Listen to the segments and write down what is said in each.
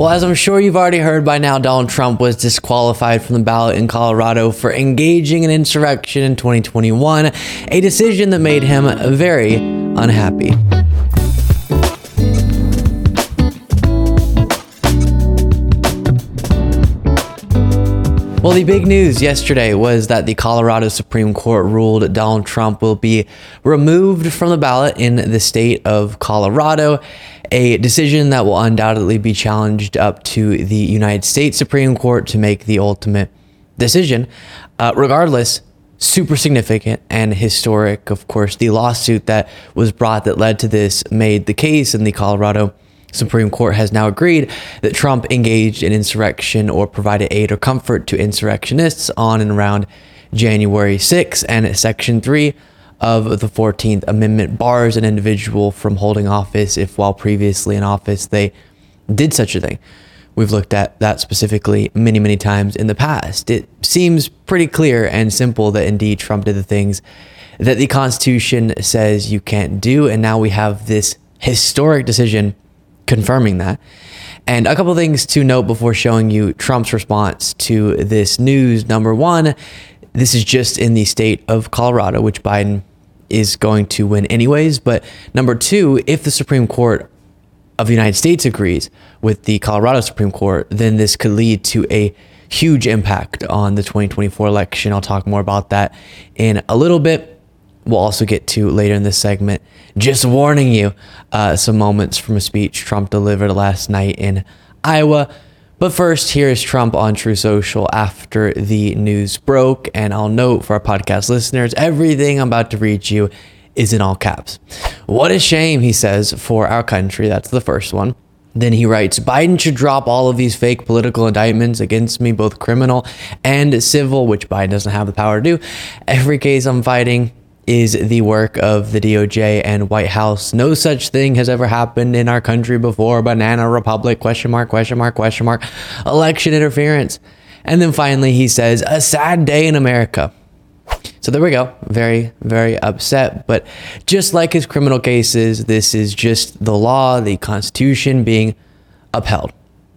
Well, as I'm sure you've already heard by now, Donald Trump was disqualified from the ballot in Colorado for engaging in insurrection in 2021, a decision that made him very unhappy. Well, the big news yesterday was that the Colorado Supreme Court ruled Donald Trump will be removed from the ballot in the state of Colorado, a decision that will undoubtedly be challenged up to the United States Supreme Court to make the ultimate decision. Uh, regardless, super significant and historic. Of course, the lawsuit that was brought that led to this made the case in the Colorado Supreme Court has now agreed that Trump engaged in insurrection or provided aid or comfort to insurrectionists on and around January 6, and Section 3 of the 14th Amendment bars an individual from holding office if, while previously in office, they did such a thing. We've looked at that specifically many, many times in the past. It seems pretty clear and simple that indeed Trump did the things that the Constitution says you can't do. And now we have this historic decision confirming that. And a couple things to note before showing you Trump's response to this news. Number one, this is just in the state of Colorado, which Biden is going to win anyways. But number two, if the Supreme Court of the United States agrees with the Colorado Supreme Court, then this could lead to a huge impact on the 2024 election. I'll talk more about that in a little bit we'll also get to later in this segment. Just warning you, uh, some moments from a speech Trump delivered last night in Iowa. But first, here is Trump on Truth Social after the news broke. And I'll note for our podcast listeners, everything I'm about to read you is in all caps. What a shame, he says, for our country. That's the first one. Then he writes Biden should drop all of these fake political indictments against me, both criminal and civil, which Biden doesn't have the power to do. Every case I'm fighting is the work of the DOJ and White House. No such thing has ever happened in our country before. Banana Republic, question mark, question mark, question mark, election interference. And then finally, he says, a sad day in America. So there we go. Very, very upset. But just like his criminal cases, this is just the law, the Constitution being upheld.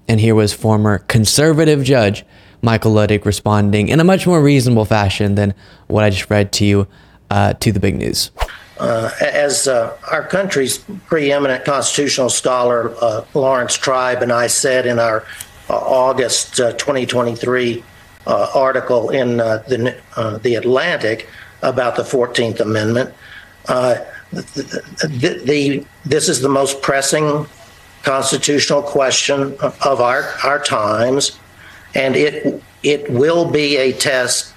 And here was former conservative judge Michael Luttig responding in a much more reasonable fashion than what I just read to you uh, to the big news. Uh, as uh, our country's preeminent constitutional scholar, uh, Laurence Tribe, and I said in our uh, August uh, 2023 article in the, the Atlantic about the 14th Amendment, the, this is the most pressing constitutional question of our, our times, and it, it will be a test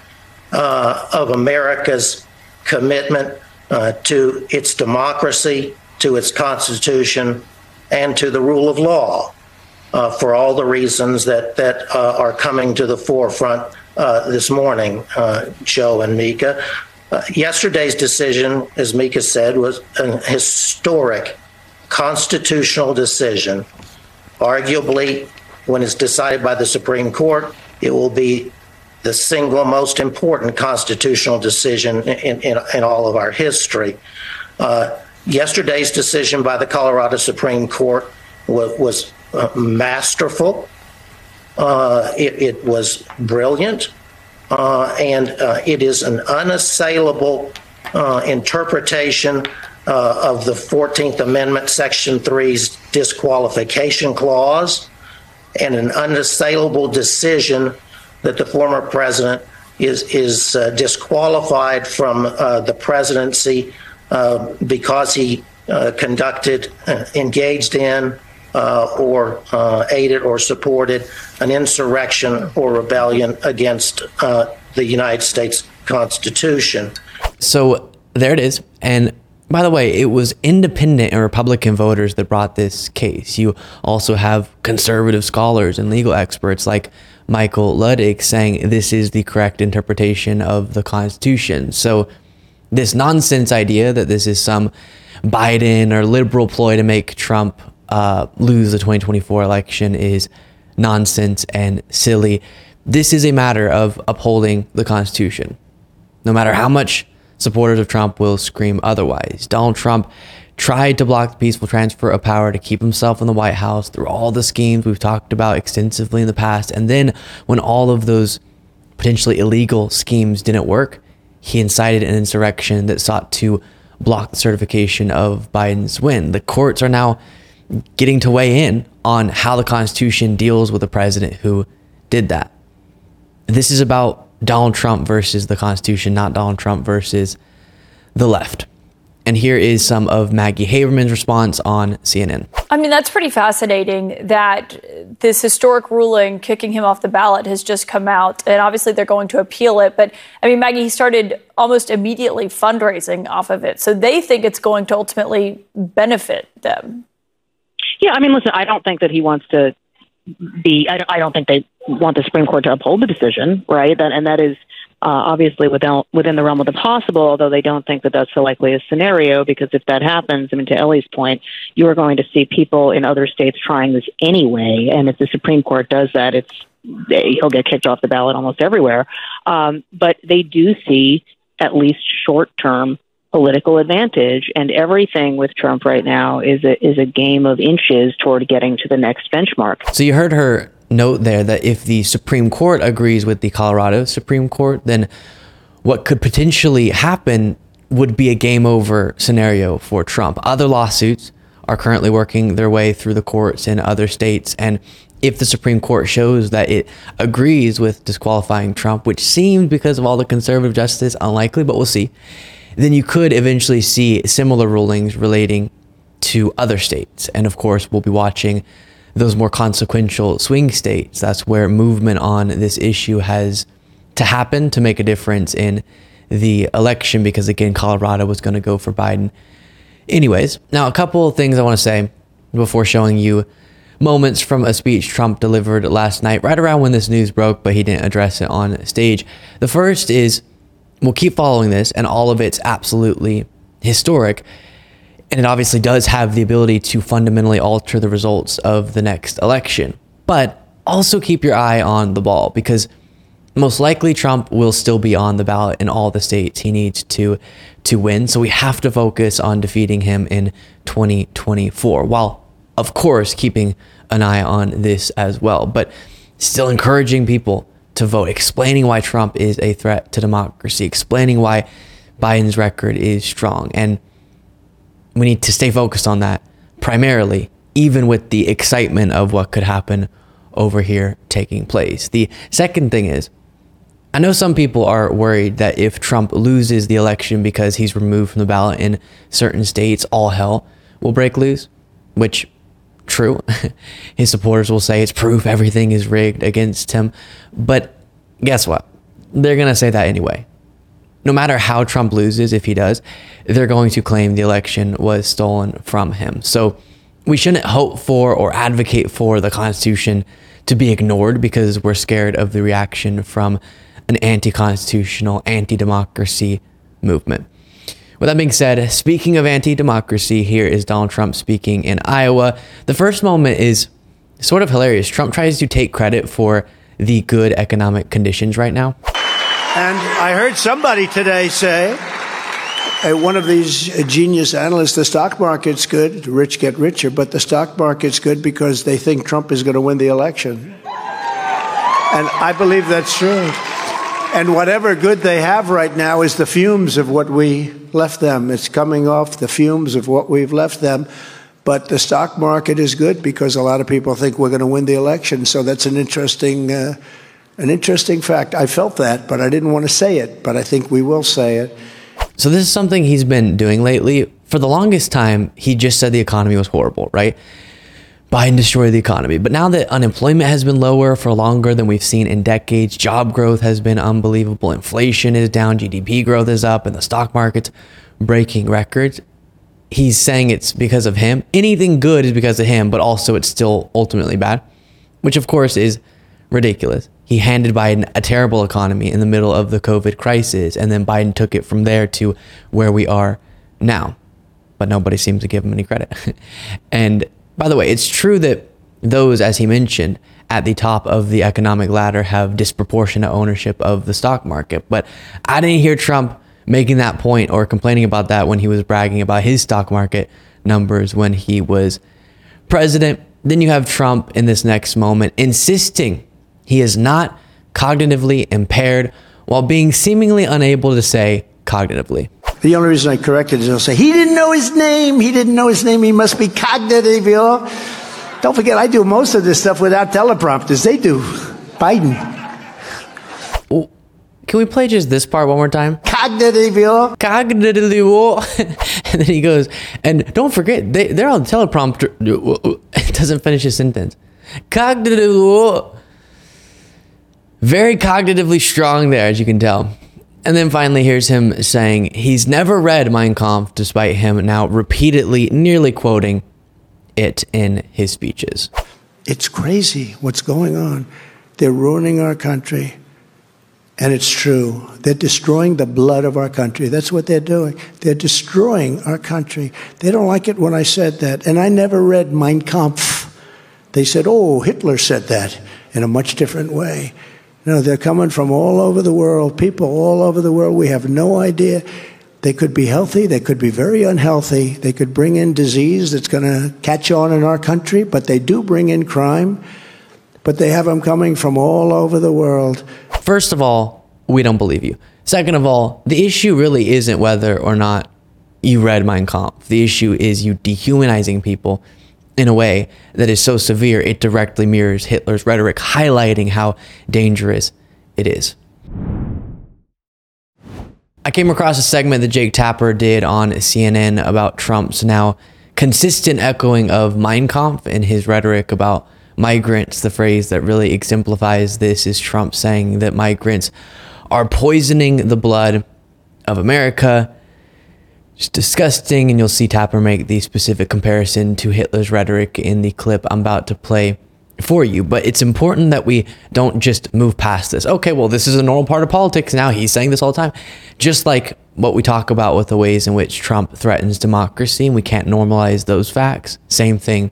of America's commitment uh, to its democracy, to its constitution, and to the rule of law uh, for all the reasons that, that uh, are coming to the forefront uh, this morning, uh, Joe and Mika. Uh, yesterday's decision, as Mika said, was a historic constitutional decision. Arguably, when it's decided by the Supreme Court, it will be the single most important constitutional decision in, in, in all of our history. Uh, yesterday's decision by the Colorado Supreme Court was, was uh, masterful. Uh, it, it, was brilliant, uh, and uh, it is an unassailable interpretation of the 14th Amendment, Section 3's disqualification clause, and an unassailable decision that the former president is is uh, disqualified from uh, the presidency uh, because he uh, conducted, uh, engaged in, uh, or aided or supported an insurrection or rebellion against the United States Constitution. So there it is, and. By the way, it was independent and Republican voters that brought this case. You also have conservative scholars and legal experts like Michael Luttig saying this is the correct interpretation of the Constitution. So, this nonsense idea that this is some Biden or liberal ploy to make Trump uh, lose the 2024 election is nonsense and silly. This is a matter of upholding the Constitution. No matter how much supporters of Trump will scream otherwise, Donald Trump tried to block the peaceful transfer of power to keep himself in the White House through all the schemes we've talked about extensively in the past. And then when all of those potentially illegal schemes didn't work, he incited an insurrection that sought to block the certification of Biden's win. The courts are now getting to weigh in on how the Constitution deals with a president who did that. This is about Donald Trump versus the Constitution, not Donald Trump versus the left. And here is some of Maggie Haberman's response on CNN. I mean, that's pretty fascinating that this historic ruling kicking him off the ballot has just come out. And obviously, they're going to appeal it. But I mean, Maggie, he started almost immediately fundraising off of it. So they think it's going to ultimately benefit them. Yeah, I mean, listen, I don't think that he wants to be, I don't, I don't think they want the Supreme Court to uphold the decision, right? That, and that is uh, obviously within, within the realm of the possible, although they don't think that that's the likeliest scenario, because if that happens, I mean, to Ellie's point, you are going to see people in other states trying this anyway. And if the Supreme Court does that, it's he'll get kicked off the ballot almost everywhere. Um, but they do see at least short term political advantage, and everything with Trump right now is a is a game of inches toward getting to the next benchmark. So you heard her note there that if the Supreme Court agrees with the Colorado Supreme Court, then what could potentially happen would be a game over scenario for Trump. Other lawsuits are currently working their way through the courts in other states. And if the Supreme Court shows that it agrees with disqualifying Trump, which seemed because of all the conservative justice unlikely, but we'll see, then you could eventually see similar rulings relating to other states. And of course, we'll be watching those more consequential swing states. That's where movement on this issue has to happen to make a difference in the election because, again, Colorado was going to go for Biden. Anyways, now a couple of things I want to say before showing you moments from a speech Trump delivered last night, right around when this news broke, but he didn't address it on stage. The first is we'll keep following this, and all of it's absolutely historic and it obviously does have the ability to fundamentally alter the results of the next election. But also keep your eye on the ball because most likely Trump will still be on the ballot in all the states he needs to to win. So we have to focus on defeating him in 2024 while of course keeping an eye on this as well, but still encouraging people to vote, explaining why Trump is a threat to democracy, explaining why Biden's record is strong. And we need to stay focused on that primarily, even with the excitement of what could happen over here taking place. The second thing is, I know some people are worried that if Trump loses the election because he's removed from the ballot in certain states, all hell will break loose, which true. His supporters will say it's proof everything is rigged against him. But guess what? They're going to say that anyway no matter how Trump loses, if he does, they're going to claim the election was stolen from him. So we shouldn't hope for or advocate for the Constitution to be ignored because we're scared of the reaction from an anti constitutional, anti democracy movement. With that being said, speaking of anti democracy, here is Donald Trump speaking in Iowa. The first moment is sort of hilarious. Trump tries to take credit for the good economic conditions right now. And I heard somebody today say, uh, one of these genius analysts, the stock market's good, the rich get richer, but the stock market's good because they think Trump is going to win the election. And I believe that's true. And whatever good they have right now is the fumes of what we left them. It's coming off the fumes of what we've left them. But the stock market is good because a lot of people think we're going to win the election. So that's an interesting. Uh, an interesting fact. I felt that, but I didn't want to say it, but I think we will say it. So, this is something he's been doing lately. For the longest time, he just said the economy was horrible, right? Biden destroyed the economy. But now that unemployment has been lower for longer than we've seen in decades, job growth has been unbelievable, inflation is down, GDP growth is up, and the stock market's breaking records. He's saying it's because of him. Anything good is because of him, but also it's still ultimately bad, which of course is ridiculous he handed Biden a terrible economy in the middle of the COVID crisis, and then Biden took it from there to where we are now. But nobody seems to give him any credit. and by the way, it's true that those, as he mentioned, at the top of the economic ladder have disproportionate ownership of the stock market. But I didn't hear Trump making that point or complaining about that when he was bragging about his stock market numbers when he was president. Then you have Trump in this next moment insisting he is not cognitively impaired while being seemingly unable to say cognitively. The only reason I corrected is I'll say, he didn't know his name. He didn't know his name. He must be cognitive. You know? Don't forget, I do most of this stuff without teleprompters. They do. Biden. Oh, can we play just this part one more time? Cognitive. Cognitive. and then he goes, and don't forget, they, they're on teleprompter. It doesn't finish his sentence. Cognitive. Very cognitively strong there, as you can tell. And then finally, here's him saying he's never read Mein Kampf, despite him now repeatedly, nearly quoting it in his speeches. It's crazy what's going on. They're ruining our country. And it's true. They're destroying the blood of our country. That's what they're doing. They're destroying our country. They don't like it when I said that. And I never read Mein Kampf. They said, oh, Hitler said that in a much different way. No, they're coming from all over the world, people all over the world. We have no idea. They could be healthy, they could be very unhealthy. They could bring in disease that's going to catch on in our country, but they do bring in crime. But they have them coming from all over the world. First of all, we don't believe you. Second of all, the issue really isn't whether or not you read Mein Kampf. The issue is you dehumanizing people in a way that is so severe it directly mirrors Hitler's rhetoric, highlighting how dangerous it is. I came across a segment that Jake Tapper did on CNN about Trump's now consistent echoing of Mein Kampf in his rhetoric about migrants. The phrase that really exemplifies this is Trump saying that migrants are poisoning the blood of America just disgusting. And you'll see Tapper make the specific comparison to Hitler's rhetoric in the clip I'm about to play for you. But it's important that we don't just move past this. Okay, well, this is a normal part of politics now. He's saying this all the time. Just like what we talk about with the ways in which Trump threatens democracy, and we can't normalize those facts. Same thing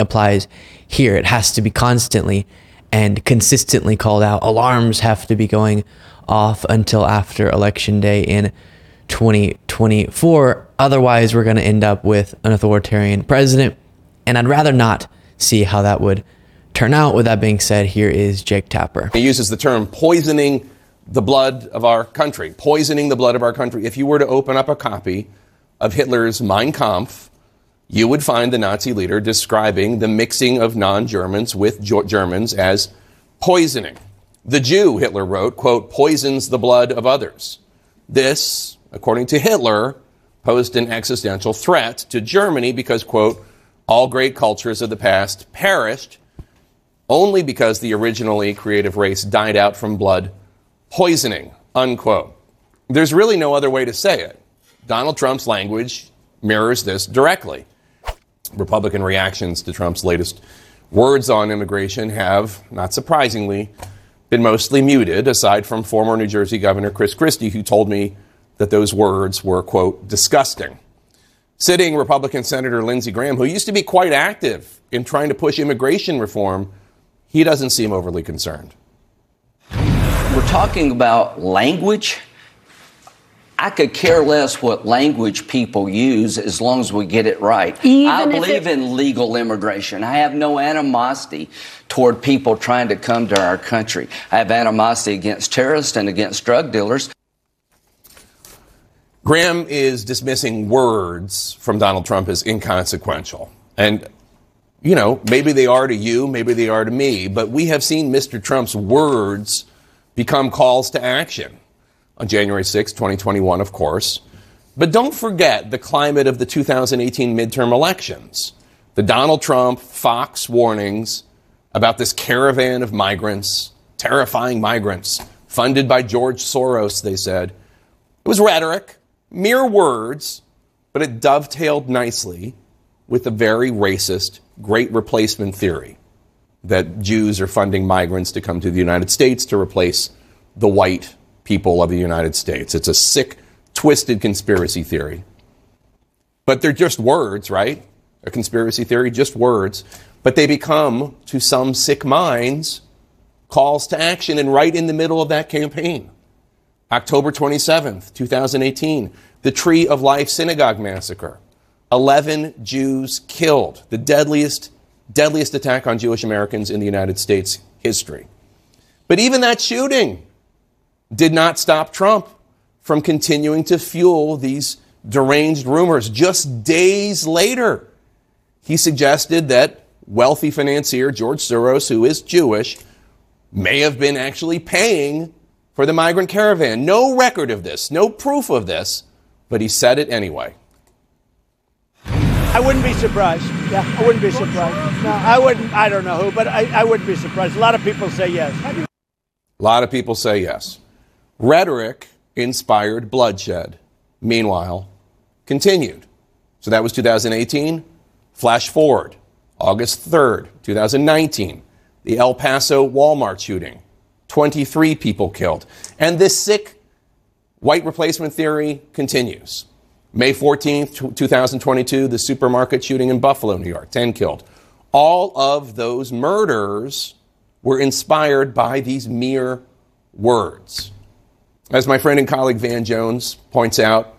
applies here. It has to be constantly and consistently called out. Alarms have to be going off until after election day in 2024. Otherwise, we're going to end up with an authoritarian president. And I'd rather not see how that would turn out. With that being said, here is Jake Tapper. He uses the term poisoning the blood of our country, poisoning the blood of our country. If you were to open up a copy of Hitler's Mein Kampf, you would find the Nazi leader describing the mixing of non Germans with Germans as poisoning. The Jew, Hitler wrote, quote, poisons the blood of others. This according to Hitler, posed an existential threat to Germany because, quote, all great cultures of the past perished only because the originally creative race died out from blood poisoning, unquote. There's really no other way to say it. Donald Trump's language mirrors this directly. Republican reactions to Trump's latest words on immigration have, not surprisingly, been mostly muted, aside from former New Jersey Governor Chris Christie, who told me that those words were, quote, disgusting. Sitting Republican Senator Lindsey Graham, who used to be quite active in trying to push immigration reform, he doesn't seem overly concerned. We're talking about language. I could care less what language people use as long as we get it right. Even I believe it- in legal immigration. I have no animosity toward people trying to come to our country. I have animosity against terrorists and against drug dealers. Graham is dismissing words from Donald Trump as inconsequential. And, you know, maybe they are to you, maybe they are to me, but we have seen Mr. Trump's words become calls to action on January 6, 2021, of course. But don't forget the climate of the 2018 midterm elections. The Donald Trump Fox warnings about this caravan of migrants, terrifying migrants, funded by George Soros, they said. It was rhetoric mere words, but it dovetailed nicely with the very racist great replacement theory that Jews are funding migrants to come to the United States to replace the white people of the United States. It's a sick, twisted conspiracy theory. But they're just words, right? A conspiracy theory, just words. But they become, to some sick minds, calls to action and right in the middle of that campaign. October 27th, 2018, the Tree of Life Synagogue Massacre. 11 Jews killed, the deadliest, deadliest attack on Jewish Americans in the United States history. But even that shooting did not stop Trump from continuing to fuel these deranged rumors. Just days later, he suggested that wealthy financier George Soros, who is Jewish, may have been actually paying for the migrant caravan. No record of this, no proof of this, but he said it anyway. I wouldn't be surprised. Yeah, I wouldn't be surprised. No, I wouldn't. I don't know who, but I, I wouldn't be surprised. A lot of people say yes. A lot of people say yes. Rhetoric inspired bloodshed. Meanwhile, continued. So that was 2018. Flash forward, August 3rd, 2019, the El Paso Walmart shooting. 23 people killed. And this sick white replacement theory continues. May 14th, 2022, the supermarket shooting in Buffalo, New York, 10 killed. All of those murders were inspired by these mere words. As my friend and colleague Van Jones points out,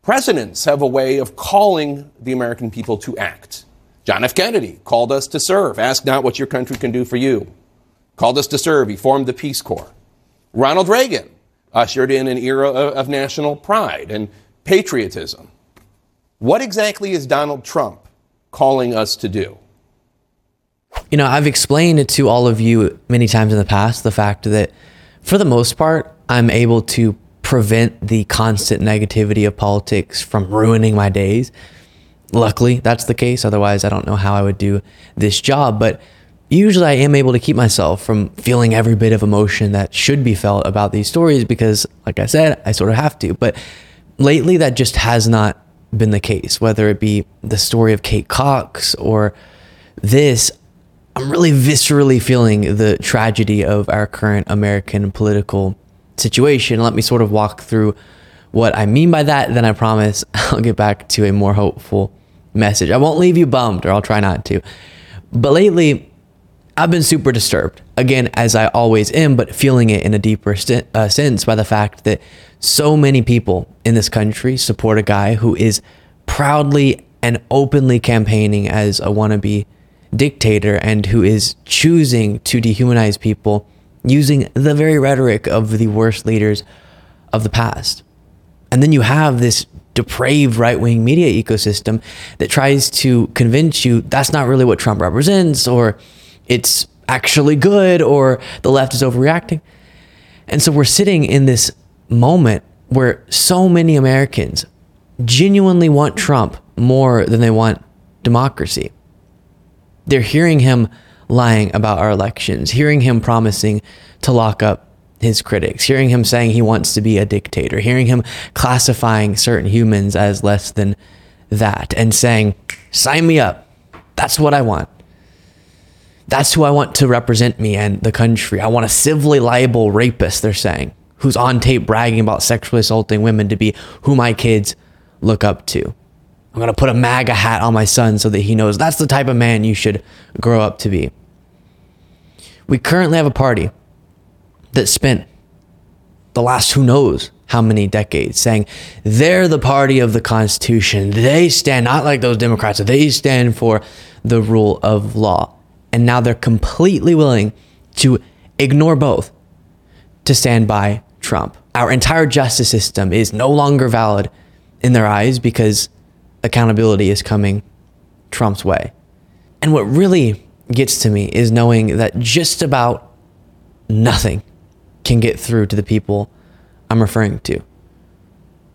presidents have a way of calling the American people to act. John F. Kennedy called us to serve. Ask not what your country can do for you. Called us to serve. He formed the Peace Corps. Ronald Reagan ushered in an era of, of national pride and patriotism. What exactly is Donald Trump calling us to do? You know, I've explained it to all of you many times in the past the fact that for the most part, I'm able to prevent the constant negativity of politics from ruining my days. Luckily, that's the case. Otherwise, I don't know how I would do this job. But usually, I am able to keep myself from feeling every bit of emotion that should be felt about these stories because, like I said, I sort of have to. But lately, that just has not been the case, whether it be the story of Kate Cox or this. I'm really viscerally feeling the tragedy of our current American political situation. Let me sort of walk through what I mean by that. Then I promise I'll get back to a more hopeful message. I won't leave you bummed, or I'll try not to. But lately, I've been super disturbed. Again, as I always am, but feeling it in a deeper st- uh, sense by the fact that so many people in this country support a guy who is proudly and openly campaigning as a wannabe dictator and who is choosing to dehumanize people using the very rhetoric of the worst leaders of the past. And then you have this depraved right wing media ecosystem that tries to convince you that's not really what Trump represents, or it's actually good, or the left is overreacting. And so we're sitting in this moment where so many Americans genuinely want Trump more than they want democracy. They're hearing him lying about our elections, hearing him promising to lock up his critics, hearing him saying he wants to be a dictator, hearing him classifying certain humans as less than that, and saying, sign me up. That's what I want. That's who I want to represent me and the country. I want a civilly liable rapist, they're saying, who's on tape bragging about sexually assaulting women to be who my kids look up to. I'm going to put a MAGA hat on my son so that he knows that's the type of man you should grow up to be. We currently have a party that spent the last who knows how many decades saying they're the party of the Constitution. They stand not like those Democrats, they stand for the rule of law. And now they're completely willing to ignore both to stand by Trump. Our entire justice system is no longer valid in their eyes because accountability is coming Trump's way. And what really gets to me is knowing that just about nothing can get through to the people I'm referring to.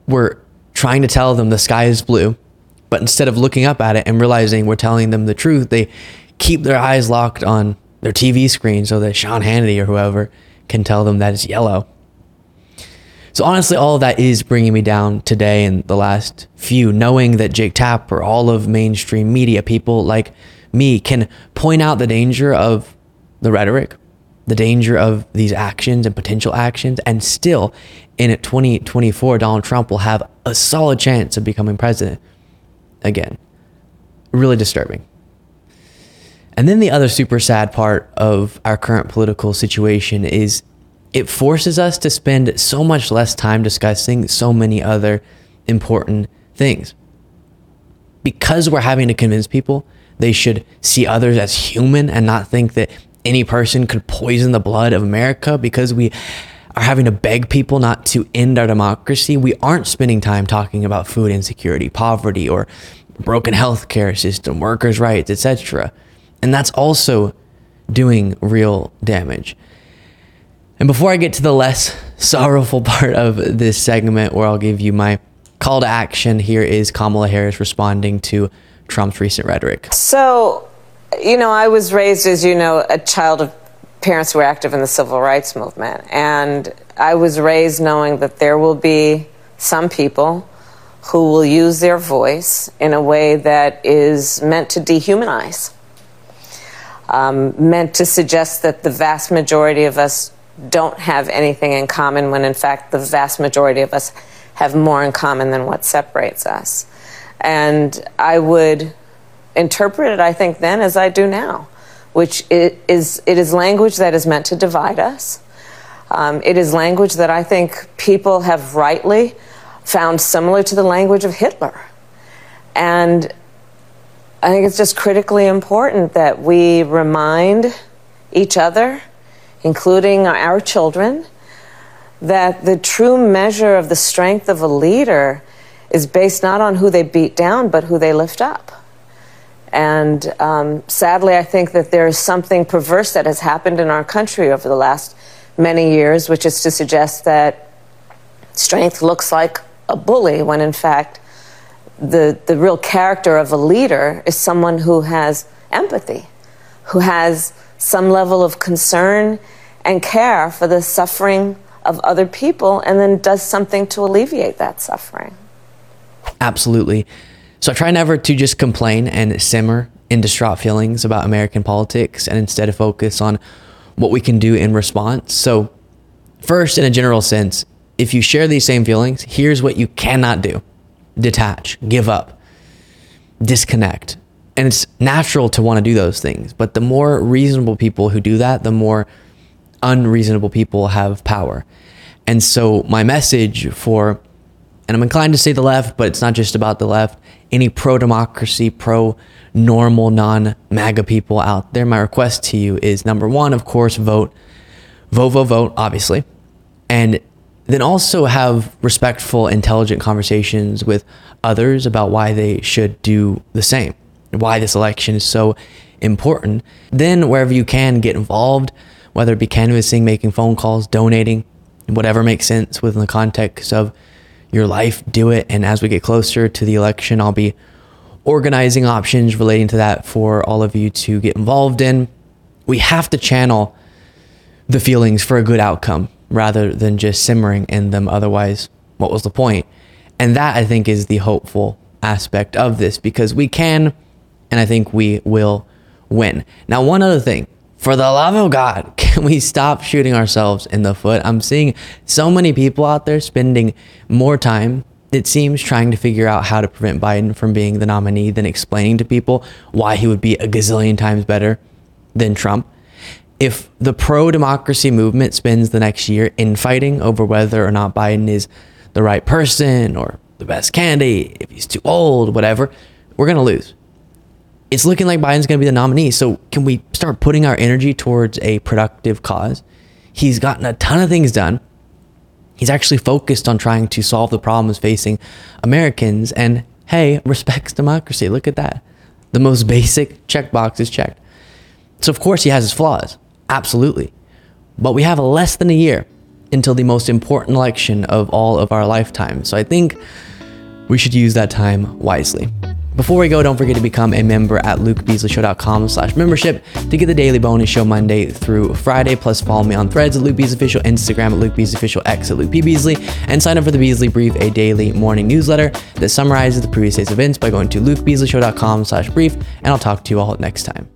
We're trying to tell them the sky is blue, but instead of looking up at it and realizing we're telling them the truth, they keep their eyes locked on their TV screen so that Sean Hannity or whoever can tell them that it's yellow. So honestly, all of that is bringing me down today and the last few, knowing that Jake Tapper, all of mainstream media, people like me can point out the danger of the rhetoric, the danger of these actions and potential actions, and still in 2024, Donald Trump will have a solid chance of becoming president again. Really disturbing. And then the other super sad part of our current political situation is it forces us to spend so much less time discussing so many other important things. because we're having to convince people they should see others as human and not think that any person could poison the blood of America because we are having to beg people not to end our democracy, we aren't spending time talking about food insecurity, poverty, or broken healthcare system, workers' rights, etc. And that's also doing real damage. And before I get to the less sorrowful part of this segment, where I'll give you my call to action, here is Kamala Harris responding to Trump's recent rhetoric. So, you know, I was raised, as you know, a child of parents who were active in the civil rights movement. And I was raised knowing that there will be some people who will use their voice in a way that is meant to dehumanize, um, meant to suggest that the vast majority of us don't have anything in common when in fact the vast majority of us have more in common than what separates us. And I would interpret it, I think, then as I do now which is it is language that is meant to divide us. Um, it is language that I think people have rightly found similar to the language of Hitler. And I think it's just critically important that we remind each other, including our children, that the true measure of the strength of a leader is based not on who they beat down, but who they lift up. And um, sadly, I think that there is something perverse that has happened in our country over the last many years, which is to suggest that strength looks like a bully, when in fact, the, the real character of a leader is someone who has empathy, who has some level of concern and care for the suffering of other people, and then does something to alleviate that suffering. Absolutely. So I try never to just complain and simmer in distraught feelings about American politics and instead focus on what we can do in response. So, first, in a general sense, if you share these same feelings, here's what you cannot do detach, give up, disconnect. And it's natural to want to do those things. But the more reasonable people who do that, the more unreasonable people have power. And so, my message for, and I'm inclined to say the left, but it's not just about the left, any pro democracy, pro normal, non MAGA people out there, my request to you is number one, of course, vote, vote, vote, vote, obviously. And then also have respectful, intelligent conversations with others about why they should do the same, why this election is so important. Then, wherever you can, get involved, whether it be canvassing, making phone calls, donating, whatever makes sense within the context of your life, do it. And as we get closer to the election, I'll be organizing options relating to that for all of you to get involved in. We have to channel the feelings for a good outcome rather than just simmering in them. Otherwise, what was the point? And that I think is the hopeful aspect of this because we can, and I think we will win. Now, one other thing for the love of God, can we stop shooting ourselves in the foot? I'm seeing so many people out there spending more time, it seems, trying to figure out how to prevent Biden from being the nominee than explaining to people why he would be a gazillion times better than Trump. If the pro democracy movement spends the next year infighting over whether or not Biden is the right person or the best candidate, if he's too old, whatever, we're going to lose it's looking like Biden's going to be the nominee. So can we start putting our energy towards a productive cause? He's gotten a ton of things done. He's actually focused on trying to solve the problems facing Americans. And hey, respects democracy. Look at that. The most basic checkbox is checked. So, of course, he has his flaws. Absolutely. But we have less than a year until the most important election of all of our lifetime. So I think we should use that time wisely. Before we go, don't forget to become a member at lukebeasleyshow.com slash membership to get the daily bonus show Monday through Friday. Plus, follow me on threads at Luke Beasley Official, Instagram at Luke Beasley Official, X at Luke P. Beasley, and sign up for the Beasley Brief, a daily morning newsletter that summarizes the previous day's events by going to lukebeasleyshow.com slash brief, and I'll talk to you all next time.